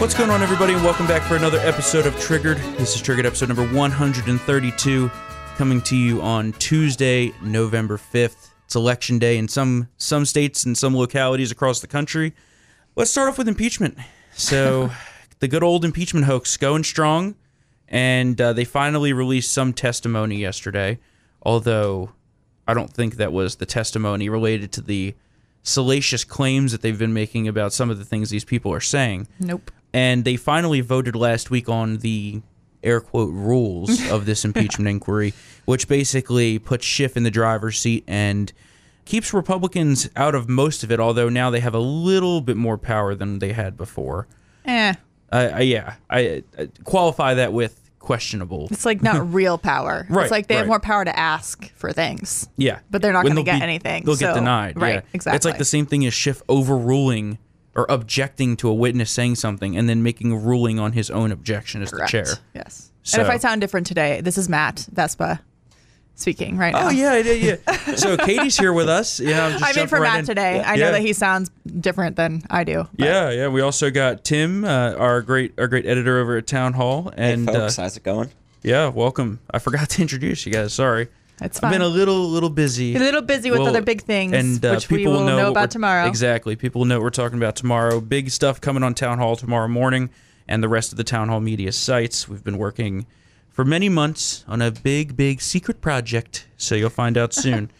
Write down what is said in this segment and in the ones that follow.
What's going on, everybody, and welcome back for another episode of Triggered. This is Triggered episode number 132, coming to you on Tuesday, November 5th. It's election day in some some states and some localities across the country. Let's start off with impeachment. So, the good old impeachment hoax going strong, and uh, they finally released some testimony yesterday. Although, I don't think that was the testimony related to the salacious claims that they've been making about some of the things these people are saying Nope. And they finally voted last week on the air quote rules of this impeachment inquiry, which basically puts Schiff in the driver's seat and keeps Republicans out of most of it. Although now they have a little bit more power than they had before. Eh. Uh, I, yeah, I, I qualify that with questionable. It's like not real power. Right, It's like they have more power to ask for things. Yeah, But they're not gonna get be- anything, They'll get denied. right, yeah. It's like the same thing as Schiff overruling or objecting to a witness saying something and then making a ruling on his own objection as Correct. the chair. Yes. So- And if I sound different today, this is Matt Vespa speaking right now. Oh yeah, yeah, yeah. So Katie's here with us. Yeah, I'm just I mean, jumping for right Matt in. today, I know Yeah. that he sounds different than I do. but- Yeah, yeah. We also got Tim, uh, our great, our great editor over at Town Hall, and hey folks, uh, how's it going? yeah, welcome. I forgot to introduce you guys. Sorry, It's I've been a little, little busy. a little busy with Well, other big things, and uh, which we people will know, what about tomorrow. Exactly. People will know what we're talking about tomorrow. Big stuff coming on Town Hall tomorrow morning, and the rest of the Town Hall media sites. We've been working for many months on a big, big secret project, so you'll find out soon.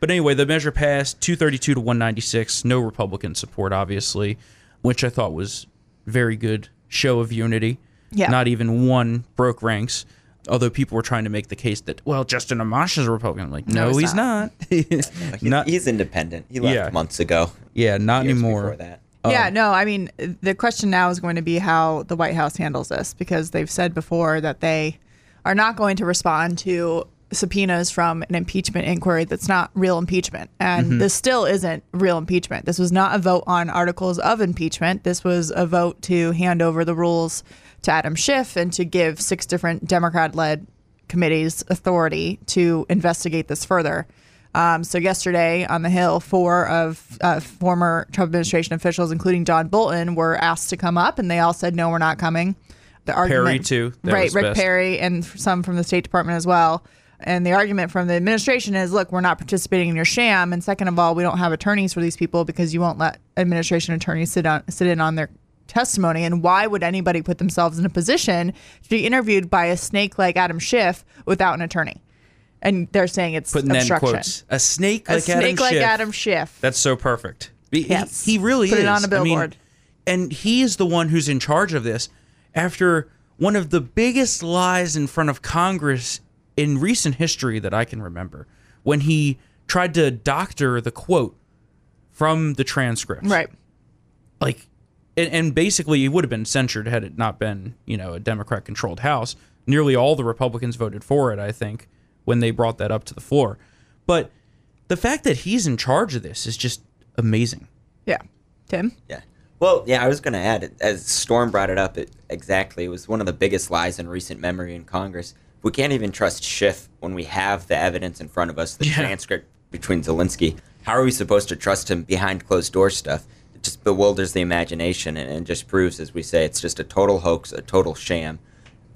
but anyway, the measure passed 232 to 196. No Republican support, obviously, which I thought was very good show of unity. Yeah. Not even one broke ranks. Although people were trying to make the case that, well, Justin Amash is a Republican. I'm like, no, he's he's not. He's, not he's independent. He left Yeah. months ago. yeah, not Years anymore. Before that. Uh, yeah, no, I mean, the question now is going to be how the White House handles this because they've said before that they are not going to respond to subpoenas from an impeachment inquiry that's not real impeachment. And mm-hmm. this still isn't real impeachment. This was not a vote on articles of impeachment. This was a vote to hand over the rules to Adam Schiff and to give six different Democrat led committees authority to investigate this further. Um, so yesterday on the Hill, four of uh, former Trump administration officials, including John Bolton, were asked to come up, and they all said no, we're not coming. The argument, Perry too. That right? Rick best. Perry and some from the State Department as well. And the argument from the administration is, look, we're not participating in your sham, and second of all, we don't have attorneys for these people because you won't let administration attorneys sit on sit in on their testimony. And why would anybody put themselves in a position to be interviewed by a snake like Adam Schiff without an attorney? And they're saying it's Putting in obstruction. quotes. A snake A like Adam like Schiff. Adam Schiff. That's so perfect. He, he- Yes. he really Put is. it on a I mean, billboard. and he is the one who's in charge of this after one of the biggest lies in front of Congress in recent history that I can remember when he tried to doctor the quote from the transcript. Right. like and, and basically it would have been censured had it not been you know a democrat controlled house nearly all the republicans voted for it i think when they brought that up to the floor but the fact that he's in charge of this is just amazing Yeah. Tim? Yeah. Well, yeah, I was going to add, it- as Storm brought it up, it, exactly. It was one of the biggest lies in recent memory in Congress. We can't even trust Schiff when we have the evidence in front of us, the Yeah. transcript between Zelensky. How are we supposed to trust him behind closed door stuff? Just bewilders the imagination and, and just proves, as we say, it's just a total hoax, a total sham.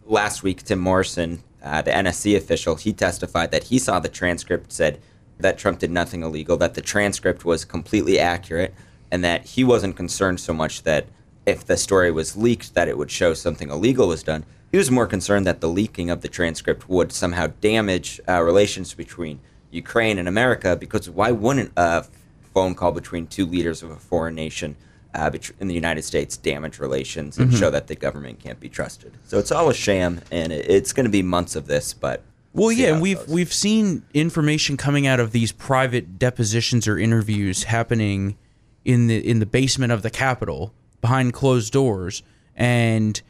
Last week, Tim Morrison, uh, the NSC official, he testified that he saw the transcript, said that Trump did nothing illegal, that the transcript was completely accurate, and that he wasn't concerned so much that if the story was leaked, that it would show something illegal was done. He was more concerned that the leaking of the transcript would somehow damage uh, relations between Ukraine and America, because why wouldn't a phone call between two leaders of a foreign nation uh, in the United States damage relations and show that the government can't be trusted? So it's all a sham, and it, it's going to be months of this, but. well yeah and we've goes. we've seen information coming out of these private depositions or interviews happening in the in the basement of the capitol behind closed doors and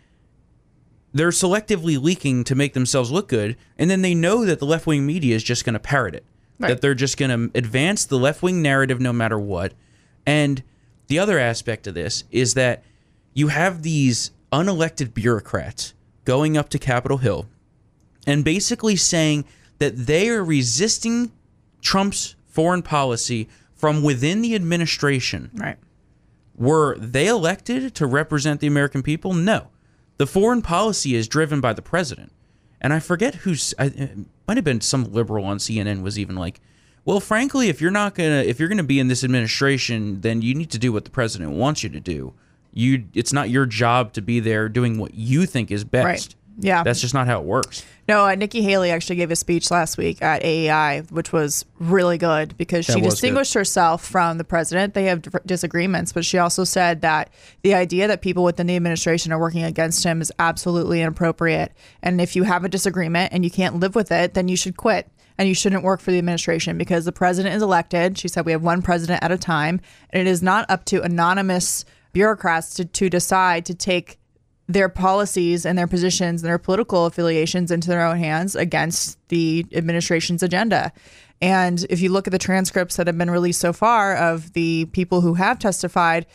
they're selectively leaking to make themselves look good, and then they know that the left wing media is just going to parrot it. Right. That they're just going to advance the left wing narrative no matter what. And the other aspect of this is that you have these unelected bureaucrats going up to Capitol Hill and basically saying that they are resisting Trump's foreign policy from within the administration Right. Were they elected to represent the American people? No. The foreign policy is driven by the president. And I forget who's, I, might have been some liberal on CNN was even like, well, frankly, if you're not gonna, if you're gonna be in this administration, then you need to do what the president wants you to do. You, it's not your job to be there doing what you think is best. Right. Yeah. That's just not how it works. No, uh, Nikki Haley actually gave a speech last week at AEI, which was really good because she distinguished herself from the president. They have disagreements, but she also said that the idea that people within the administration are working against him is absolutely inappropriate. And if you have a disagreement and you can't live with it, then you should quit and you shouldn't work for the administration because the president is elected. She said we have one president at a time, and it is not up to anonymous bureaucrats to, to decide to take their policies and their positions and their political affiliations into their own hands against the administration's agenda. And if you look at the transcripts that have been released so far of the people who have testified,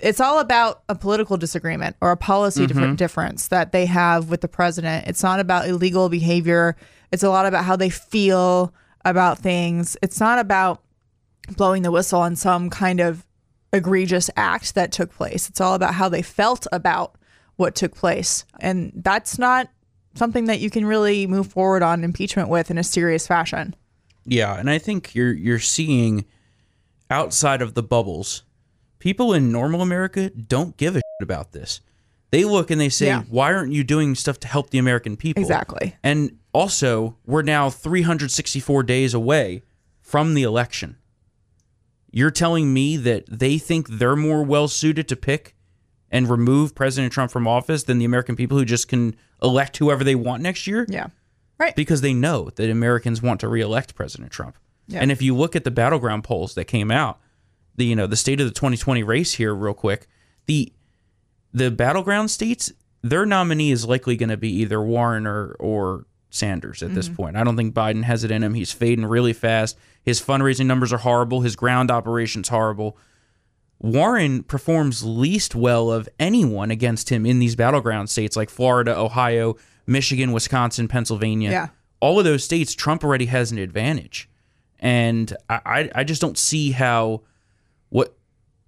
it's all about a political disagreement or a policy mm-hmm. differ- difference that they have with the president. It's not about illegal behavior. It's a lot about how they feel about things. It's not about blowing the whistle on some kind of egregious act that took place. It's all about how they felt about what took place. And that's not something that you can really move forward on impeachment with in a serious fashion. Yeah, and I think you're you're seeing outside of the bubbles, people in normal America don't give a shit about this. They look and they say, Yeah. "Why aren't you doing stuff to help the American people?" Exactly. And also, we're now 364 days away from the election. You're telling me that they think they're more well suited to pick and remove President Trump from office than the American people who just can elect whoever they want next year? Yeah. Right. because they know that Americans want to reelect President Trump. Yeah. And if you look at the battleground polls that came out, the you know the state of the 2020 race here, real quick, the the battleground states, their nominee is likely going to be either Warren or or Sanders at this mm-hmm. point. I don't think Biden has it in him. He's fading really fast. His fundraising numbers are horrible. His ground operations horrible. Warren performs least well of anyone against him in these battleground states like Florida, Ohio, Michigan, Wisconsin, Pennsylvania. Yeah. All of those states, Trump already has an advantage. And I, I, I just don't see how what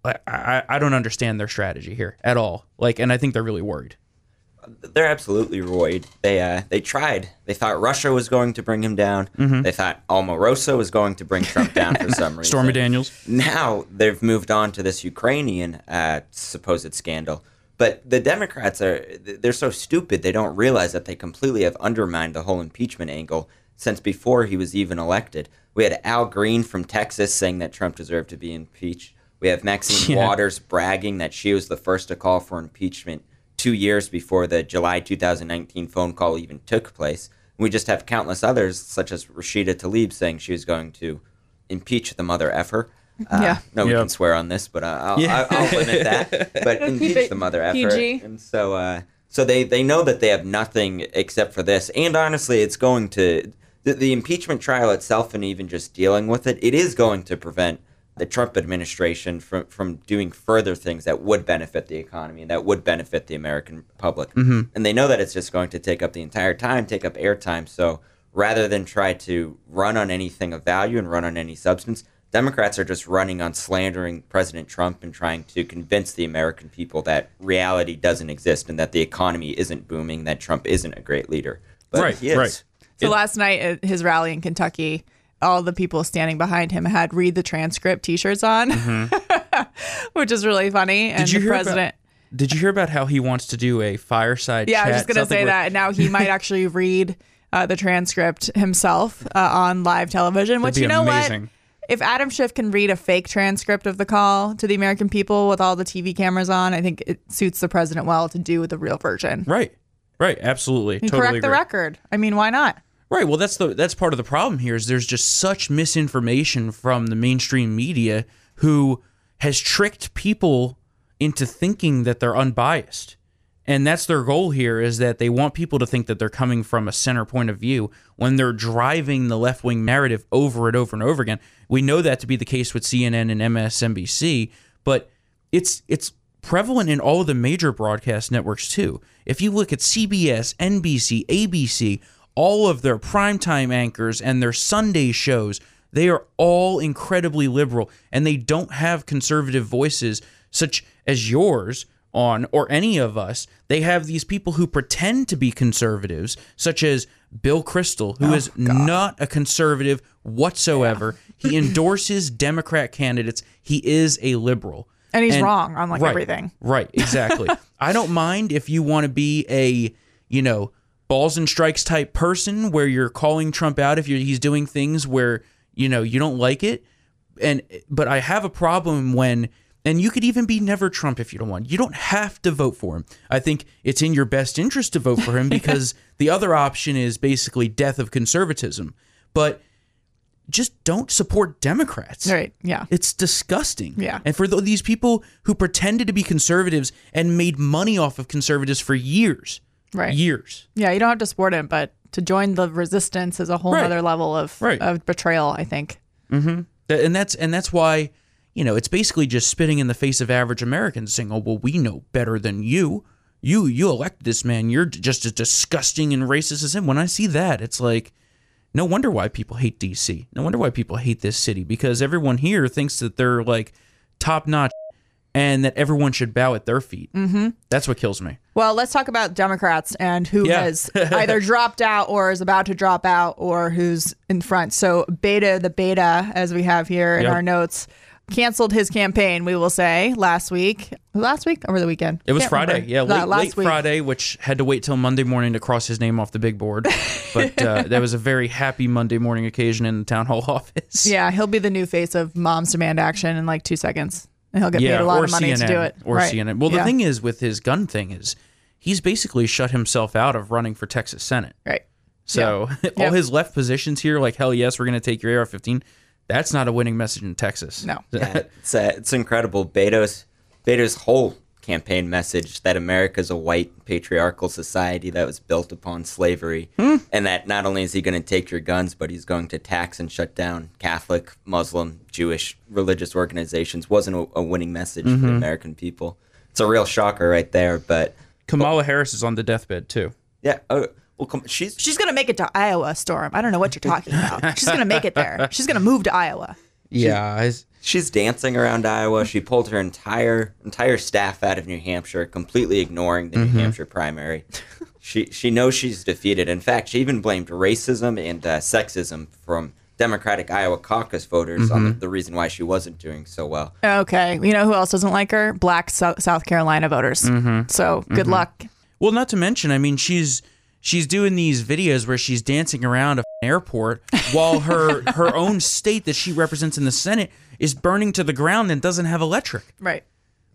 I, I, I don't understand their strategy here at all. Like and I think they're really worried. They're absolutely worried. They uh, they tried. They thought Russia was going to bring him down. Mm-hmm. They thought Omarosa was going to bring Trump down for some reason. Stormy Daniels. now they've moved on to this Ukrainian uh, supposed scandal. But the Democrats are they're so stupid they don't realize that they completely have undermined the whole impeachment angle since before he was even elected. We had Al Green from Texas saying that Trump deserved to be impeached. We have Maxine Yeah. Waters bragging that she was the first to call for impeachment two years before the July 2019 phone call even took place. We just have countless others, such as Rashida Tlaib, saying she was going to impeach the mother effer. Uh, Yeah. No, we Yep. can swear on this, but uh, I'll, Yeah. I'll, I'll limit that. But impeach the mother effer. PG. And so, uh, so they, they know that they have nothing except for this. And honestly, it's going to the, the impeachment trial itself, and even just dealing with it, it is going to prevent the Trump administration from from doing further things that would benefit the economy and that would benefit the American public. Mm-hmm. And they know that it's just going to take up the entire time, take up airtime. So rather than try to run on anything of value and run on any substance, Democrats are just running on slandering President Trump and trying to convince the American people that reality doesn't exist and that the economy isn't booming, that Trump isn't a great leader. But Right, he is. right. So It- last night at his rally in Kentucky, all the people standing behind him had read the transcript t-shirts on, which is really funny. And Mm-hmm. Did you the hear president about, Did you hear about how he wants to do a fireside Yeah, I was just to say where- that. Now he might actually read uh, the transcript himself uh, on live television, which you know amazing. what? If Adam Schiff can read a fake transcript of the call to the American people with all the TV cameras on, I think it suits the president well to do the real version. Right. Right, absolutely. Totally correct the record. I mean, why not? Right. Well, that's the that's part of the problem here is there's just such misinformation from the mainstream media who has tricked people into thinking that they're unbiased. And that's their goal here is that they want people to think that they're coming from a center point of view when they're driving the left-wing narrative over and over and over again. We know that to be the case with CNN and MSNBC, but it's it's prevalent in all of the major broadcast networks too. If you look at CBS, NBC, ABC, all of their primetime anchors and their Sunday shows, they are all incredibly liberal and they don't have conservative voices such as yours on or any of us. They have these people who pretend to be conservatives, such as Bill Kristol, who oh, is not a conservative whatsoever. he endorses Democrat candidates. He is a liberal. And he's wrong on, like, right, everything. Right, exactly. I don't mind if you want to be a, you know, balls and strikes type person where you're calling Trump out if he's doing things where, you know, you don't like it. And but I have a problem when and you could even be never Trump if you don't want. You don't have to vote for him. I think it's in your best interest to vote for him because the other option is basically death of conservatism. But just don't support Democrats. Right. Yeah. It's disgusting. Yeah. And for these people who pretended to be conservatives and made money off of conservatives for years, Right. years. Yeah, you don't have to support it, but to join the resistance is a whole Right. other level of, Right. of betrayal, I think. Mm-hmm. Th- And that's and that's why, you know, it's basically just spitting in the face of average Americans, saying, "Oh, well, we know better than you. You you elected this man. You're just as disgusting and racist as him." When I see that, it's like, no wonder why people hate DC. No wonder why people hate this city because everyone here thinks that they're like top notch and that everyone should bow at their feet. Mm-hmm. That's what kills me. Well, let's talk about Democrats and who Yeah. has either dropped out or is about to drop out or who's in front. So, Beto, the Beto, as we have here in Yep. our notes, canceled his campaign, we will say, last week. Last week over the weekend? It was Can't Friday. remember. Yeah, late, last late week. Friday, which had to wait till Monday morning to cross his name off the big board. But uh, that was a very happy Monday morning occasion in the town hall office. Yeah, he'll be the new face of Moms Demand Action in like two seconds. And he'll get Yeah, paid a lot or of money CNN, to do it. or Right. CNN. Well, the thing is with his gun thing is he's basically shut himself out of running for Texas Senate. Right. So all Yep. his left positions here, like hell yes, we're going to take your AR-15. That's not a winning message in Texas. No. Yeah, it's uh, it's incredible. Beto's Beto's whole campaign message that America is a white patriarchal society that was built upon slavery, hmm. and that not only is he going to take your guns, but he's going to tax and shut down Catholic, Muslim, Jewish religious organizations wasn't a, a winning message for the mm-hmm. American people. It's a real shocker right there. But Kamala Harris is on the deathbed too. yeah, oh, well, come, she's She's going to make it to Iowa, Storm. I don't know what you're talking about. She's going to make it there. She's going to move to Iowa. Yeah, I- She's dancing around Iowa. She pulled her entire entire staff out of New Hampshire, completely ignoring the New mm-hmm. Hampshire primary. She she knows she's defeated. In fact, she even blamed racism and uh, sexism from Democratic Iowa caucus voters on the, mm-hmm. the reason why she wasn't doing so well. Okay. You know who else doesn't like her? Black South, South Carolina voters. Mm-hmm. So good luck. Well, not to mention, I mean, she's she's doing these videos where she's dancing around a f- airport while her her own state that she represents in the Senate is burning to the ground and doesn't have electric. Right.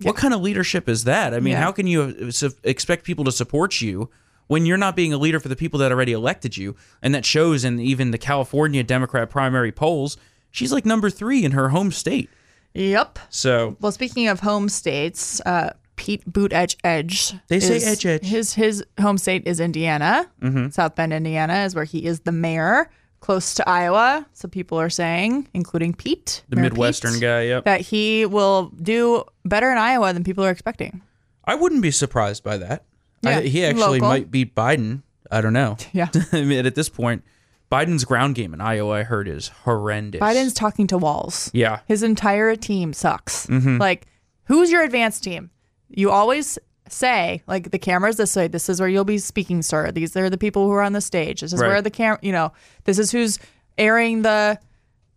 What kind of leadership is that? I mean, Yeah. how can you uh, expect people to support you when you're not being a leader for the people that already elected you? And that shows in even the California Democrat primary polls. She's like number three in her home state. Yep. So Well, speaking of home states, uh, Pete Buttigieg Edge. They say is- Edge Edge. His his home state is Indiana. South Bend, Indiana, is where he is the mayor, close to Iowa. So people are saying, including Pete, the Mayor Midwestern Pete, guy, yep. that he will do better in Iowa than people are expecting. I wouldn't be surprised by that. I, Yeah, he actually local. might beat Biden. I don't know. Yeah. I mean, at this point, Biden's ground game in Iowa, I heard, is horrendous. Biden's talking to walls. Yeah. His entire team sucks. Mm-hmm. Like, who's your advanced team? You always say, like, the camera's this way. This is where you'll be speaking, sir. These are the people who are on the stage. This is Right. where the camera, you know, this is who's airing the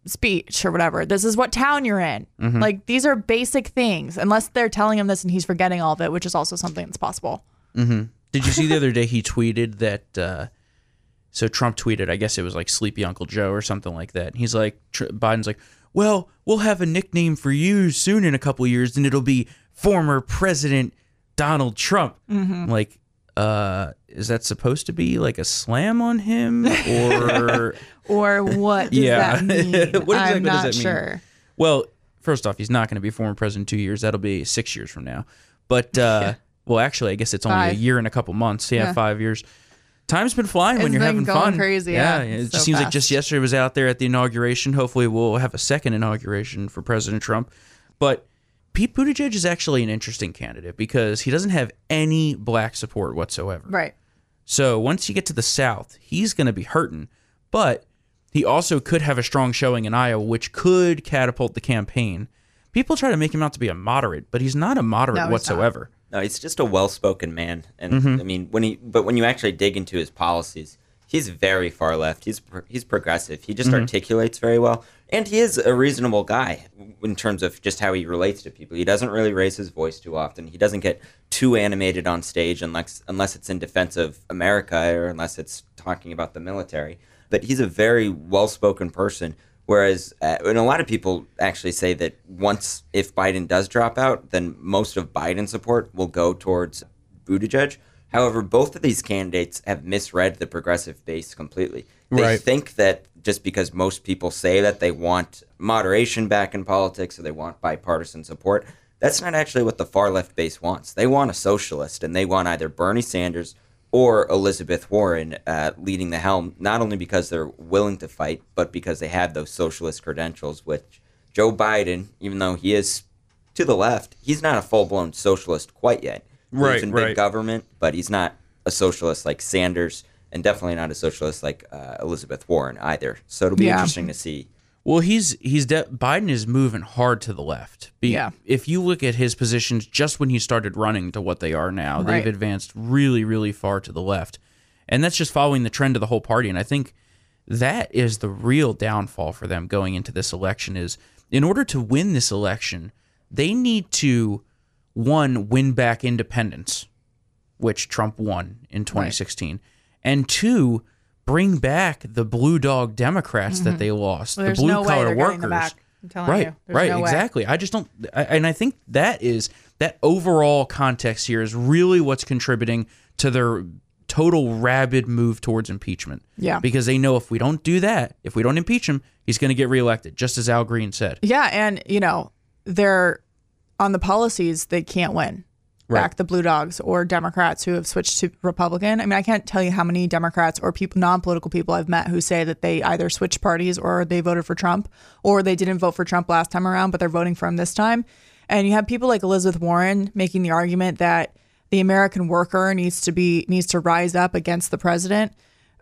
speech or whatever. This is what town you're in. Mm-hmm. Like, these are basic things, unless they're telling him this and he's forgetting all of it, which is also something that's possible. Did you see the other day he tweeted that? Uh, so Trump tweeted, I guess it was like Sleepy Uncle Joe or something like that. And he's like, Tr- Biden's like, well, we'll have a nickname for you soon in a couple years, and it'll be former President Donald Trump. Mm-hmm. Like, uh, is that supposed to be like a slam on him or? Or what does Yeah. that mean? What exactly I'm does not sure. Well, first off, he's not going to be former president in two years. That'll be six years from now. But uh, well, actually, I guess it's only Five. a year and a couple months. Yeah, Yeah. five years. Time's been flying when you're having going fun. crazy, yeah. it It's just so seems like just yesterday was out there at the inauguration. Hopefully, we'll have a second inauguration for President Trump. But Pete Buttigieg is actually an interesting candidate because he doesn't have any black support whatsoever. Right. So once you get to the South, he's going to be hurting. But he also could have a strong showing in Iowa, which could catapult the campaign people try to make him out to be a moderate, but he's not a moderate No, he's not. whatsoever. No, he's just a well-spoken man, and Mm-hmm. I mean, when he but when you actually dig into his policies, he's very far left. He's he's progressive. He just Mm-hmm. articulates very well, and he is a reasonable guy in terms of just how he relates to people. He doesn't really raise his voice too often. He doesn't get too animated on stage unless unless it's in defense of America or unless it's talking about the military. But he's a very well-spoken person. Whereas, uh, and a lot of people actually say that once if Biden does drop out, then most of Biden's support will go towards Buttigieg. However, both of these candidates have misread the progressive base completely. They Right. think that just because most people say that they want moderation back in politics or they want bipartisan support, that's not actually what the far left base wants. They want a socialist, and they want either Bernie Sanders or Elizabeth Warren uh, leading the helm, not only because they're willing to fight, but because they have those socialist credentials, which Joe Biden, even though he is to the left, he's not a full blown socialist quite yet. Right, in right. big government, but he's not a socialist like Sanders, and definitely not a socialist like uh, Elizabeth Warren either. So it'll be Yeah. interesting to see. Well, he's he's de- Biden is moving hard to the left. Be- Yeah. If you look at his positions just when he started running to what they are now, Right. they've advanced really, really far to the left, and that's just following the trend of the whole party. And I think that is the real downfall for them going into this election. Is in order to win this election, they need to one win back independents, which Trump won in 2016, and two bring back the blue dog Democrats that they lost, Mm-hmm. The blue no collar workers. back. I'm telling right, you. Right, no way. exactly. I just don't, I, and I think that is that overall context here is really what's contributing to their total rabid move towards impeachment. Yeah. because they know if we don't do that, if we don't impeach him, he's going to get reelected, just as Al Green said. Yeah, and you know, they're on the policies they can't win. Right. Back the blue dogs or Democrats who have switched to Republican. I mean, I can't tell you how many Democrats or people non-political people I've met who say that they either switched parties or they voted for Trump or they didn't vote for Trump last time around, but they're voting for him this time. And you have people like Elizabeth Warren making the argument that the American worker needs to be needs to rise up against the president.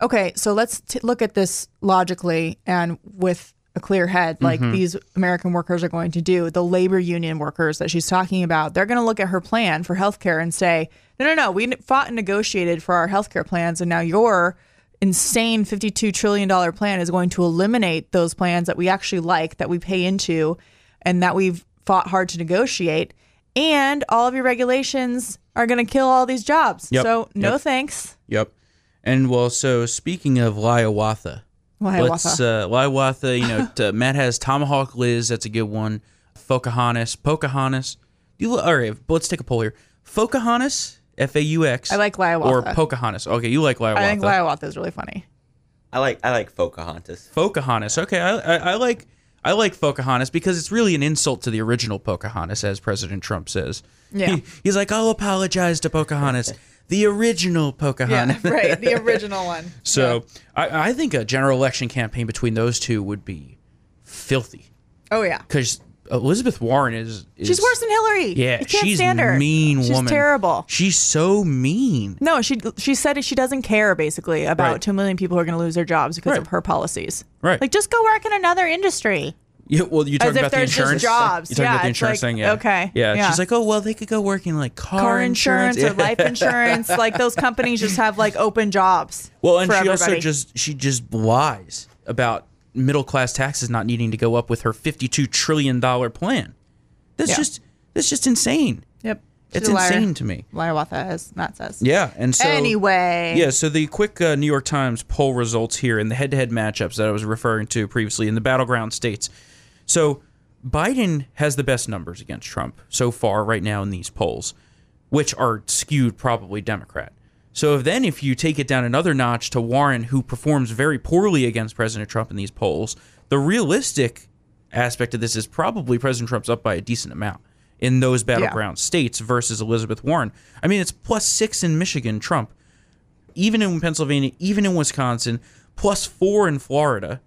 Okay, so let's t- look at this logically and with a clear head, like mm-hmm. these American workers are going to do. The labor union workers that she's talking about, they're going to look at her plan for healthcare and say, no, no, no, we fought and negotiated for our healthcare plans, and now your insane $52 trillion plan is going to eliminate those plans that we actually like, that we pay into, and that we've fought hard to negotiate. And all of your regulations are going to kill all these jobs. Yep. So, no Yep. thanks. Yep. And well, so speaking of Liawatha, let's Liawatha. uh, Liawatha. You know, t- Matt has Tomahawk Liz. That's a good one. Pocahontas, Pocahontas. Do you all right? Let's take a poll here. Pocahontas, F A U X. I like Or Pocahontas. Okay, you like Liawatha. I think Liawatha is really funny. I like I like Pocahontas. Pocahontas. Okay, I, I, I like I like Pocahontas because it's really an insult to the original Pocahontas, as President Trump says. Yeah. He- he's like, I'll apologize to Pocahontas, the original Yeah, Pocahontas. right. The original one. So I, I think a general election campaign between those two would be filthy Oh yeah. because Elizabeth Warren is, is She's worse than Hillary. Yeah, she's her. mean She's woman. terrible. She's so mean. No, she she said she doesn't care basically about Right. two million people who are going to lose their jobs because Right. of her policies. Right. Like just go work in another industry. Yeah, well, you talking As if about the there's just insurance? jobs. You talking Yeah, about the it's insurance like, thing? Yeah. okay, Yeah. yeah. She's like, oh well, they could go work in like car, Car insurance, or Yeah. life insurance. like those companies just have like open jobs. Well, and for she also everybody. just she just lies about middle class taxes not needing to go up with her fifty two trillion dollar plan. That's Yeah. just that's just insane. Yep. It's She's a liar. insane to me. Liawatha, as Matt says. Yeah, and so anyway. Yeah, so the quick uh, New York Times poll results here in the head-to-head matchups that I was referring to previously in the battleground states. So Biden has the best numbers against Trump so far right now in these polls, which are skewed probably Democrat. So if then if you take it down another notch to Warren, who performs very poorly against President Trump in these polls, the realistic aspect of this is probably President Trump's up by a decent amount in those battleground states versus Elizabeth Warren. I mean, it's plus six in Michigan, Trump, even in Pennsylvania, even in Wisconsin, plus four in Florida,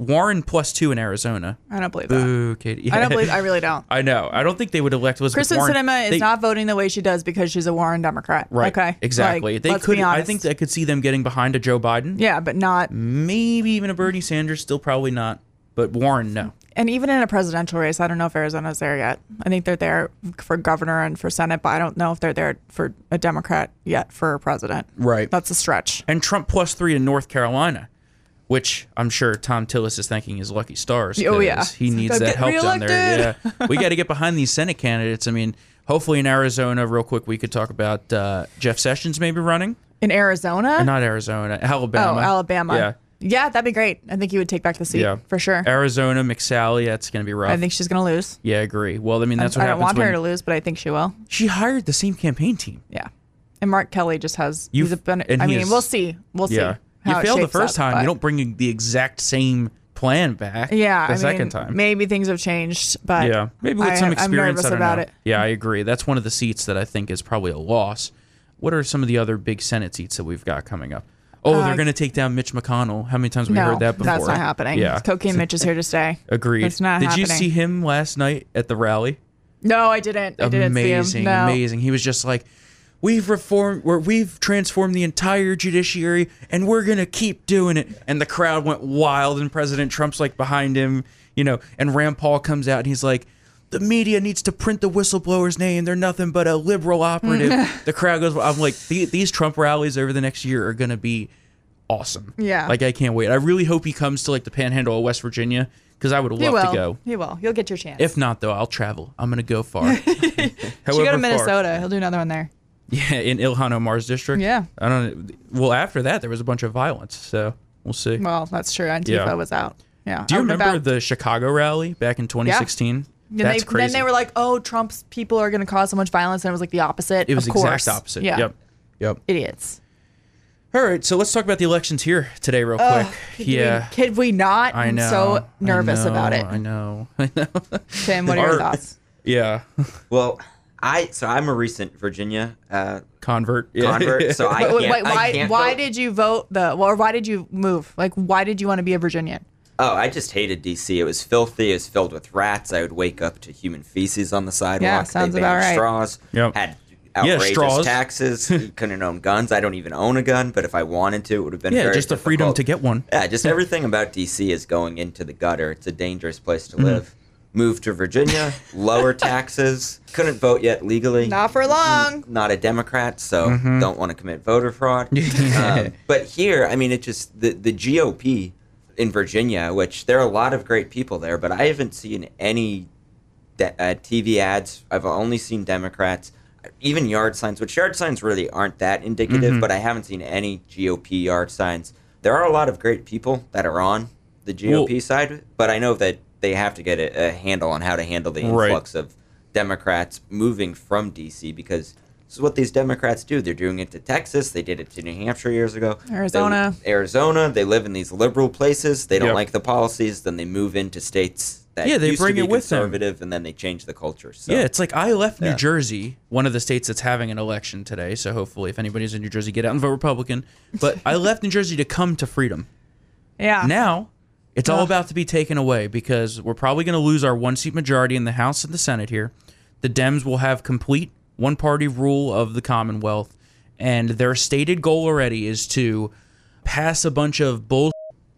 Warren plus two in Arizona. I don't believe that. Boo, Katie. I don't believe. I really don't. I know. I don't think they would elect Elizabeth Kyrsten Warren. Sinema is They- not voting the way she does because she's a Warren Democrat. right. Okay. Exactly. Like, they could. I think I could see them getting behind a Joe Biden. Yeah, but not. Maybe even a Bernie Sanders. Still probably not. But Warren, no. And even in a presidential race, I don't know if Arizona's there yet. I think they're there for governor and for Senate, but I don't know if they're there for a Democrat yet for president. Right. That's a stretch. and Trump plus three in North Carolina, which I'm sure Thom Tillis is thanking his lucky stars. Oh, yeah. he needs that "I'm help down there. Yeah, we got to get behind these Senate candidates. I mean, hopefully in Arizona, real quick, we could talk about uh, Jeff Sessions maybe running. In Arizona? Not Arizona, Alabama. oh, Alabama. Yeah, Yeah, that'd be great. I think he would take back the seat yeah, for sure. Arizona, McSally, that's going to be rough. I think she's going to lose. yeah, I agree. Well, I mean, that's what I don't happens want her to lose, but I think she will. she hired the same campaign team. Yeah. And Mark Kelly just has. You've- he's a, I he mean, is- we'll see. We'll see. Yeah, how you fail the first up, time. but- You don't bring the exact same plan back. Yeah, the I second mean, time. maybe things have changed, but Yeah, maybe with I, some I'm nervous I don't about know. it. Yeah, I agree. That's one of the seats that I think is probably a loss. What are some of the other big Senate seats that we've got coming up? Oh, they're Uh, going to take down Mitch McConnell. How many times have we no, heard that before? that's not happening. Yeah, Cocaine Mitch is here to stay. agreed. It's not Did you see him last night at the rally? No, I didn't. I didn't see him. No. amazing. He was just like, "We've reformed, we're, we've transformed the entire judiciary, and we're gonna keep doing it." And the crowd went wild, and President Trump's like behind him, you know. And Rand Paul comes out, and he's like. The media needs to print the whistleblower's name. They're nothing but a liberal operative. the crowd goes. I'm like, these Trump rallies over the next year are gonna be awesome. Yeah. like I can't wait. I really hope he comes to like the Panhandle of West Virginia because I would He love will. to go. He will. You'll get your chance. If not, though, I'll travel. I'm gonna go far. you go However to far. Minnesota, he'll do another one there. Yeah, in Ilhan Omar's district. Yeah. I don't. Well, after that, there was a bunch of violence. So we'll see. Well, that's true. Antifa Yeah. was out. Yeah. Do you Out remember about. the Chicago rally back in 2016? Then That's they, crazy. Then they were like, "Oh, Trump's people are going to cause so much violence," and it was like the opposite. it was of the course. exact opposite. Yeah. Yep. Yep. Idiots. All right, so let's talk about the elections here today, real quick. Could we- yeah. could we not? I I'm know. so nervous know, about it. I know. I know. Tim, what are your thoughts? yeah. Well, I so I'm a recent Virginia uh, Convert. Yeah. convert, so I can't. wait, I why? can't Why vote. did you vote the? Or why did you move? Like, why did you want to be a Virginian? Oh, I just hated DC. It was filthy. It was filled with rats. I would wake up to human feces on the sidewalk. Yeah, sounds they about right. Straws. Yep. Had Yeah, outrageous straws. taxes. you couldn't own guns. I don't even own a gun, but if I wanted to, it would have been yeah, very just the freedom to get one. Yeah, just everything about DC is going into the gutter. It's a dangerous place Mm-hmm. to live. Moved to Virginia, lower taxes. Couldn't vote yet legally. Not for long. Not a Democrat, so Mm-hmm. don't want to commit voter fraud. um, but here, I mean, it just the the GOP in Virginia, which there are a lot of great people there, but I haven't seen any de- uh, TV ads. I've only seen Democrats, even yard signs, which yard signs really aren't that indicative, Mm-hmm. but I haven't seen any GOP yard signs. There are a lot of great people that are on the GOP Well- side, but I know that they have to get a, a handle on how to handle the Right. influx of Democrats moving from DC because this is what these Democrats do. They're doing it to Texas. They did it to New Hampshire years ago. They- Arizona. Arizona. They live in these liberal places. They don't Yep. like the policies. Then they move into states that Yeah, they used bring to be it with them. conservative, and then they change the culture. So. Yeah, it's like I left New Jersey, one of the states that's having an election today. So hopefully, if anybody's in New Jersey, get out and vote Republican. But I left New Jersey to come to freedom. Yeah. Now, it's all about to be taken away because we're probably going to lose our one seat majority in the House and the Senate here. The Dems will have complete one party rule of the Commonwealth, and their stated goal already is to pass a bunch of bull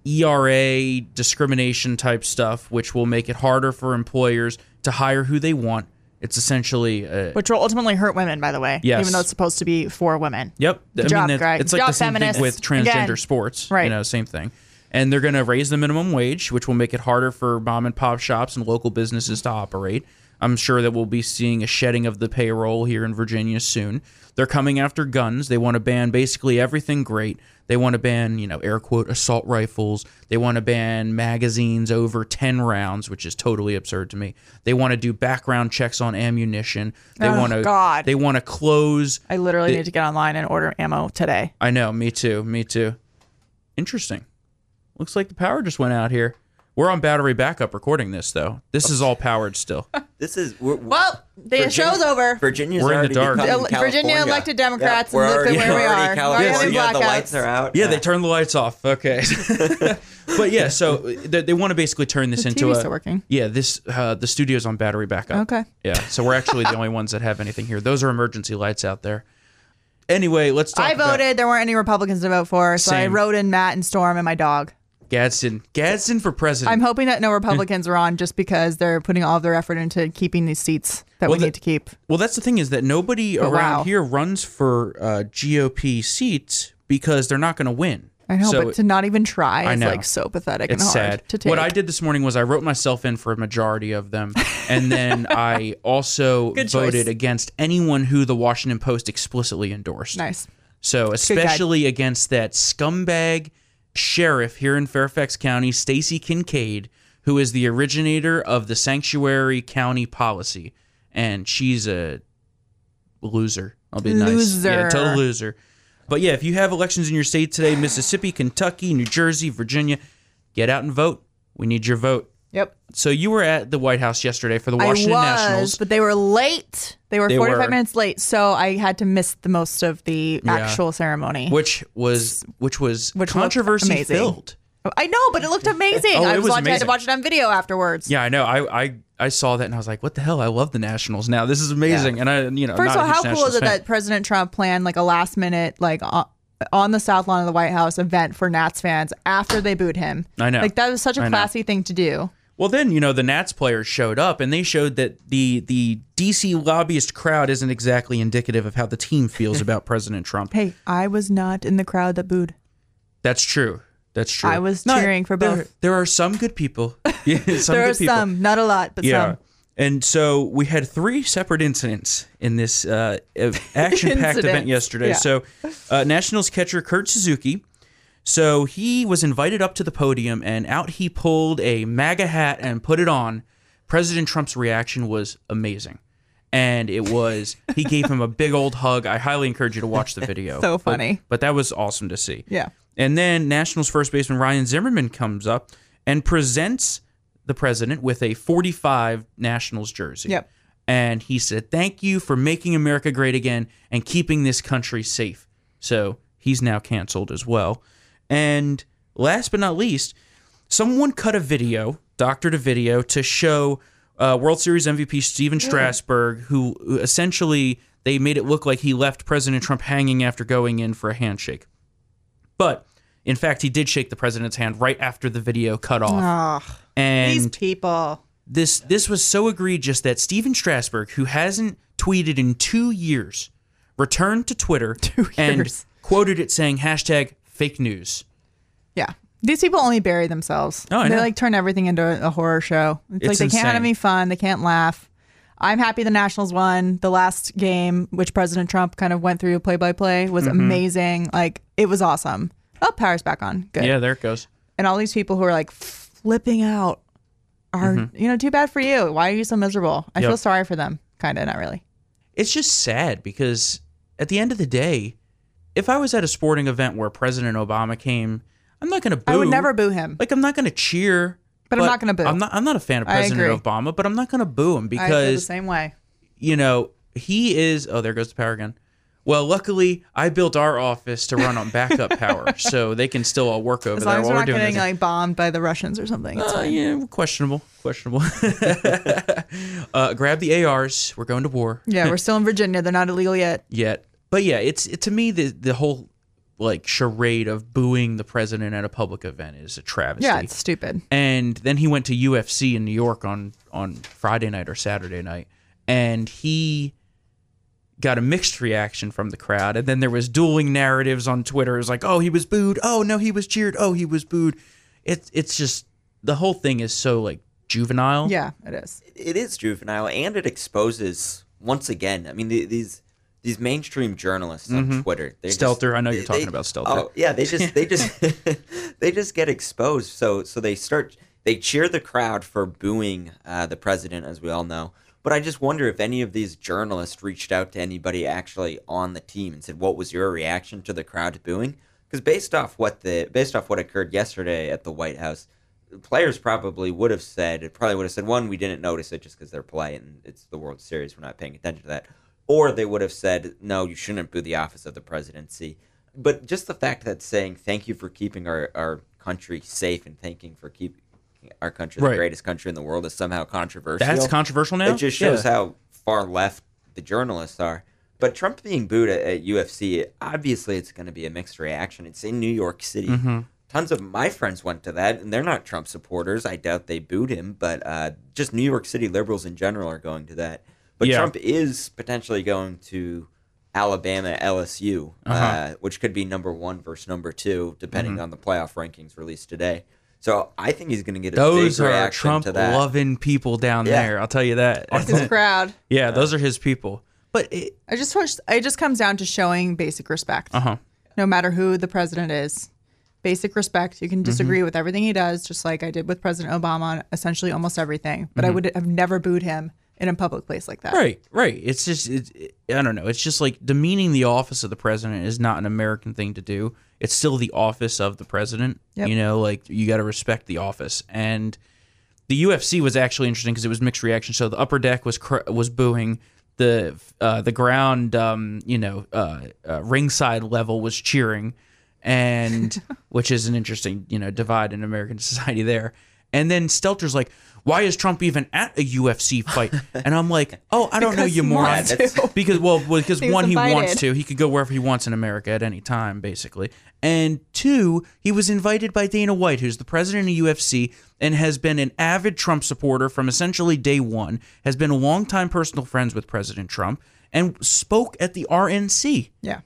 ERA discrimination type stuff, which will make it harder for employers to hire who they want. It's essentially uh, Which will ultimately hurt women, by the way. Yes. Even though it's supposed to be for women. Yep. I job, mean, Greg. it's like Good the same feminists. thing with transgender Again. sports. Right. You know, same thing. And they're going to raise the minimum wage, which will make it harder for mom and pop shops and local businesses to operate. I'm sure that we'll be seeing a shedding of the payroll here in Virginia soon. They're coming after guns. They want to ban basically everything great. They want to ban, you know, air quote, assault rifles. They want to ban magazines over 10 rounds, which is totally absurd to me. They want to do background checks on ammunition. They Oh, want to God. They want to close I literally The- need to get online and order ammo today. I know, me too, me too. Interesting. Looks like the power just went out here. We're on battery backup recording this though. This is all powered still. This is we're, Well, the Virginia- show's over. Virginia's We're in the already dark. becoming El- Virginia California. elected Democrats, Yeah, we're and look at where we we're already are. We're California. having the blackouts. lights are out. Yeah, they turned the lights off. Okay, but yeah, so they, they want to basically turn this The into TV's a still working. yeah. This uh, the studio's on battery backup. Okay. Yeah, so we're actually the only ones that have anything here. Those are emergency lights out there. Anyway, let's talk. I about- voted. There weren't any Republicans to vote for, so I Same. wrote in Matt and Storm and my dog. Gadsden, Gadsden for president. I'm hoping that no Republicans are on just because they're putting all of their effort into keeping these seats that Well, we need to keep. Well, that's the thing is that nobody Oh, around wow. here runs for uh, GOP seats because they're not going to win. I know, So but to not even try I is know. like so pathetic it's and hard sad. to take. What I did this morning was I wrote myself in for a majority of them, and then I also Good choice. voted against anyone who the Washington Post explicitly endorsed. Nice. So especially against that scumbag sheriff here in Fairfax County, Stacey Kincaid, who is the originator of the sanctuary county policy, and she's a loser. I'll be nice. Yeah, total loser. But yeah, if you have elections in your state today, Mississippi, Kentucky, New Jersey, Virginia, get out and vote. We need your vote. Yep. So you were at the White House yesterday for the Washington I was, Nationals. but they were late. They were They 45 were. minutes late, so I had to miss the most of the Yeah. actual ceremony. which was which was Which looked controversy amazing. filled. I know, but it looked amazing. Oh, I it was, watching, I had to watch it on video afterwards. Yeah, I know. I, I I saw that and I was like, "What the hell? I love the Nationals now. This is amazing." And I, you know, First not of all, how cool is it that President Trump planned like a last minute, like on, on the South Lawn of the White House event for Nats fans after they booed him? I know. Like that was such a I know. classy thing to do. Well, then you know the Nats players showed up and they showed that the the DC lobbyist crowd isn't exactly indicative of how the team feels about President Trump. Hey, I was not in the crowd that booed. That's true. That's true. I was cheering for both. There are some good people. Yeah, there are people. some, not a lot, but Yeah. some. And so we had three separate incidents in this uh, action-packed event yesterday. yeah. So, uh, Nationals catcher Kurt Suzuki. So he was invited up to the podium, and out he pulled a MAGA hat and put it on. President Trump's reaction was amazing, and it was he gave him a big old hug. I highly encourage you to watch the video. So But- funny. but that was awesome to see. Yeah. And then Nationals first baseman Ryan Zimmerman comes up and presents the president with a 45 Nationals jersey. Yep. And he said, Thank you for making America great again and keeping this country safe. So he's now canceled as well. And last but not least, someone cut a video, doctored a video to show uh, World Series MVP Stephen Strasburg, who who essentially they made it look like he left President Trump hanging after going in for a handshake. But in fact, he did shake the president's hand right after the video cut off. And these people. this this was so egregious that Stephen Strasburg, who hasn't tweeted in two years, returned to Twitter and years. quoted it saying hashtag fake news. Yeah. These people only bury themselves. Oh, I they know. like turn everything into a horror show. It's, It's like they can't have insane. any fun. They can't laugh. I'm happy the Nationals won. The last game, which President Trump kind of went through play by play, was Mm-hmm. amazing. Like it was awesome. Oh, power's back on. Good. Yeah, there it goes. And all these people who are like flipping out are, you know, too bad for you. Why are you so miserable? I Mm-hmm. Yep. feel sorry for them. Kind of, not really. It's just sad because at the end of the day, if I was at a sporting event where President Obama came, I'm not going to boo. I would never boo him. Like I'm not going to cheer. But I'm not gonna boo. I'm not. I'm not a fan of President. Obama, but I'm not going to boo him I the because same way. you know, he is. Oh, there goes the power again. Well, luckily, I built our office to run on backup power, so they can still all work over As there long as we're not getting this. like bombed by the Russians or something. It's Uh, yeah, questionable, questionable. uh, grab the ARs. We're going to war Yeah, we're still in Virginia. They're not illegal yet. yet, but yeah, it's it, to me the the whole like charade of booing the president at a public event is a travesty. Yeah, it's stupid. and then he went to UFC in New York on on Friday night or Saturday night, and he got a mixed reaction from the crowd. And then there was dueling narratives on Twitter. It was like, oh, he was booed. Oh no, he was cheered. Oh, he was booed. It's it's just the whole thing is so like juvenile. Yeah, it is. it is juvenile and it exposes once again i mean the, these these mainstream journalists on twitter they Mm-hmm. Stelter, I know you're they- talking they- about Stelter. oh yeah they just they just they just get exposed so so they start they cheer the crowd for booing uh, the president as we all know but i just wonder if any of these journalists reached out to anybody actually on the team and said what was your reaction to the crowd booing because based off what the based off what occurred yesterday at the white house players probably would have said it probably would have said one we didn't notice it just because they're polite and it's the world series we're not paying attention to that or they would have said no you shouldn't boo the office of the presidency but just the fact that saying thank you for keeping our, our country safe and thanking for keeping our country the greatest country in the world is somehow controversial That's controversial now. it just shows Yeah. how far left the journalists are. But Trump being booed at, at UFC, obviously it's going to be a mixed reaction. It's in New York City. Mm-hmm. tons of my friends went to that, and they're not Trump supporters. I doubt they booed him, but uh, just New York City liberals in general are going to that. But Yeah. Trump is potentially going to Alabama, LSU, uh Uh-huh. which could be number one versus number two, depending Mm-hmm. on the playoff rankings released today. So I think he's going to get a Those big are reaction Trump to that. loving people down Yeah. there. I'll tell you that. That's His crowd. yeah, those are his people. But it, I just wish it just comes down to showing basic respect. uh huh. No matter who the president is. Basic respect. You can disagree Mm-hmm. with everything he does, just like I did with President Obama on essentially almost everything. But I Mm-hmm. would have never booed him in a public place like that. Right, right. It's just, it, it- I don't know. It's just like demeaning the office of the president is not an American thing to do. It's still the office of the president. Yep. You know, like you got to respect the office. And the UFC was actually interesting because it was mixed reaction. So the upper deck was cr- was booing. The uh, the ground, um, you know, uh, uh, ringside level was cheering, and which is an interesting, you know, divide in American society there. And then Stelter's like, "Why is Trump even at a UFC fight?" And I'm like, "Oh, I don't know, Because you moron." because well, well, because He was one, he wants to. He could go wherever he wants in America at any time, basically. And two, he was invited by Dana White, who's the president of UFC and has been an avid Trump supporter from essentially day one. Has been a longtime personal friends with President Trump and spoke at the RNC. Yeah.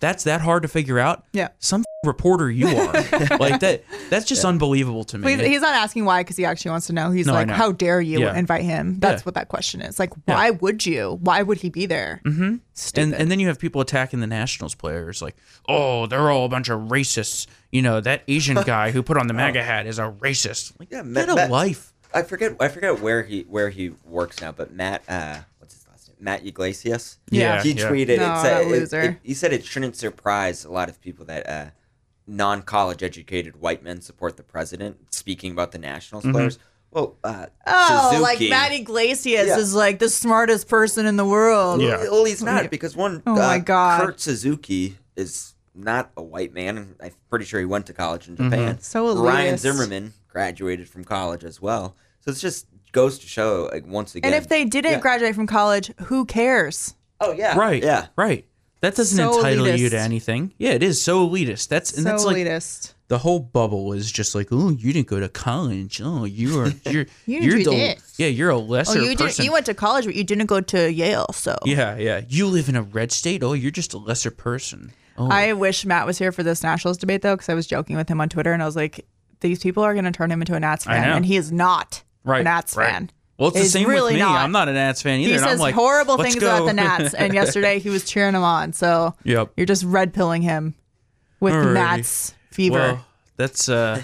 That's that hard to figure out. Yeah. Some reporter you are like that. That's just unbelievable to me. But he's, he's not asking why because he actually wants to know. He's No, like, know. "How dare you Yeah. invite him?" That's Yeah. what that question is. Like, why would you? Why would he be there? Mm-hmm. Stupid. and and then you have people attacking the Nationals players like, oh, they're all a bunch of racists. You know, that Asian guy who put on the MAGA hat is a racist. Like, Yeah, get Ma- a Ma- life. I forget I forget where he where he works now, but Matt uh what's his last name? Matt Yglesias. Yeah, he yeah. tweeted No, it that said it- loser. it- he said it shouldn't surprise a lot of people that uh non college educated white men support the president speaking about the Nationals players. Well, uh oh, Suzuki, like Matty Yglesias Yeah. is like the smartest person in the world. Yeah. Well, he's not because one Oh uh, my God. Kurt Suzuki is not a white man. and I'm pretty sure he went to college in Japan. So Ryan. Zimmerman graduated from college as well. So it's just goes to show like once again. And if they didn't Yeah. graduate from college, who cares? oh yeah, Right. yeah, Right. That doesn't So entitle you to anything. Yeah, it is so elitist. That's and so that's like elitist. the whole bubble is just like, oh, you didn't go to college. Oh, you are you're You you're did the yeah, you're a lesser Oh, you person. did. You went to college, but you didn't go to Yale. So yeah, yeah. You live in a red state. Oh, you're just a lesser person. Oh, I wish Matt was here for this nationals debate though, because I was joking with him on Twitter, and I was like, "These people are going to turn him into a Nats fan, and he is not right, a Nats right. fan." Well, it's the He's same really with me. not. I'm not a Nats fan either. He and I'm says like, horrible "Let's things go." about the Nats, and yesterday he was cheering them on. So Yep. you're just red pilling him with Alrighty. Nats fever. Well, that's uh,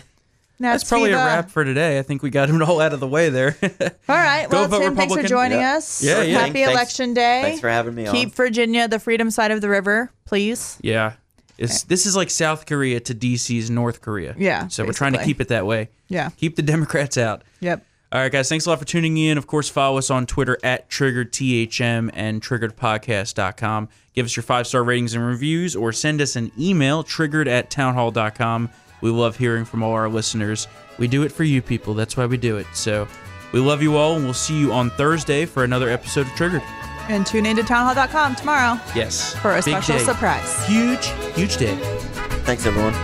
Nats that's probably fever. a wrap for today. I think we got him all out of the way there. All right. Go Well, vote Tim, thanks for Republican. joining Yeah. us. Yeah, yeah. Happy Thanks- election day. Thanks for having me on. Keep Virginia the freedom side of the river, please. yeah, it's this is like South Korea to DC's North Korea. Yeah, so we're trying to keep it that way. Yeah. keep the Democrats out. Yep. All right, guys. Thanks a lot for tuning in. Of course, follow us on Twitter at TriggeredTHM and TriggeredPodcast.com. Give us your five star ratings and reviews or send us an email, triggered at townhall.com. We love hearing from all our listeners. We do it for you people. That's why we do it. So we love you all, and we'll see you on Thursday for another episode of Triggered. And tune in into townhall.com tomorrow Yes. for a Big special day. surprise. Huge, huge day. Thanks everyone.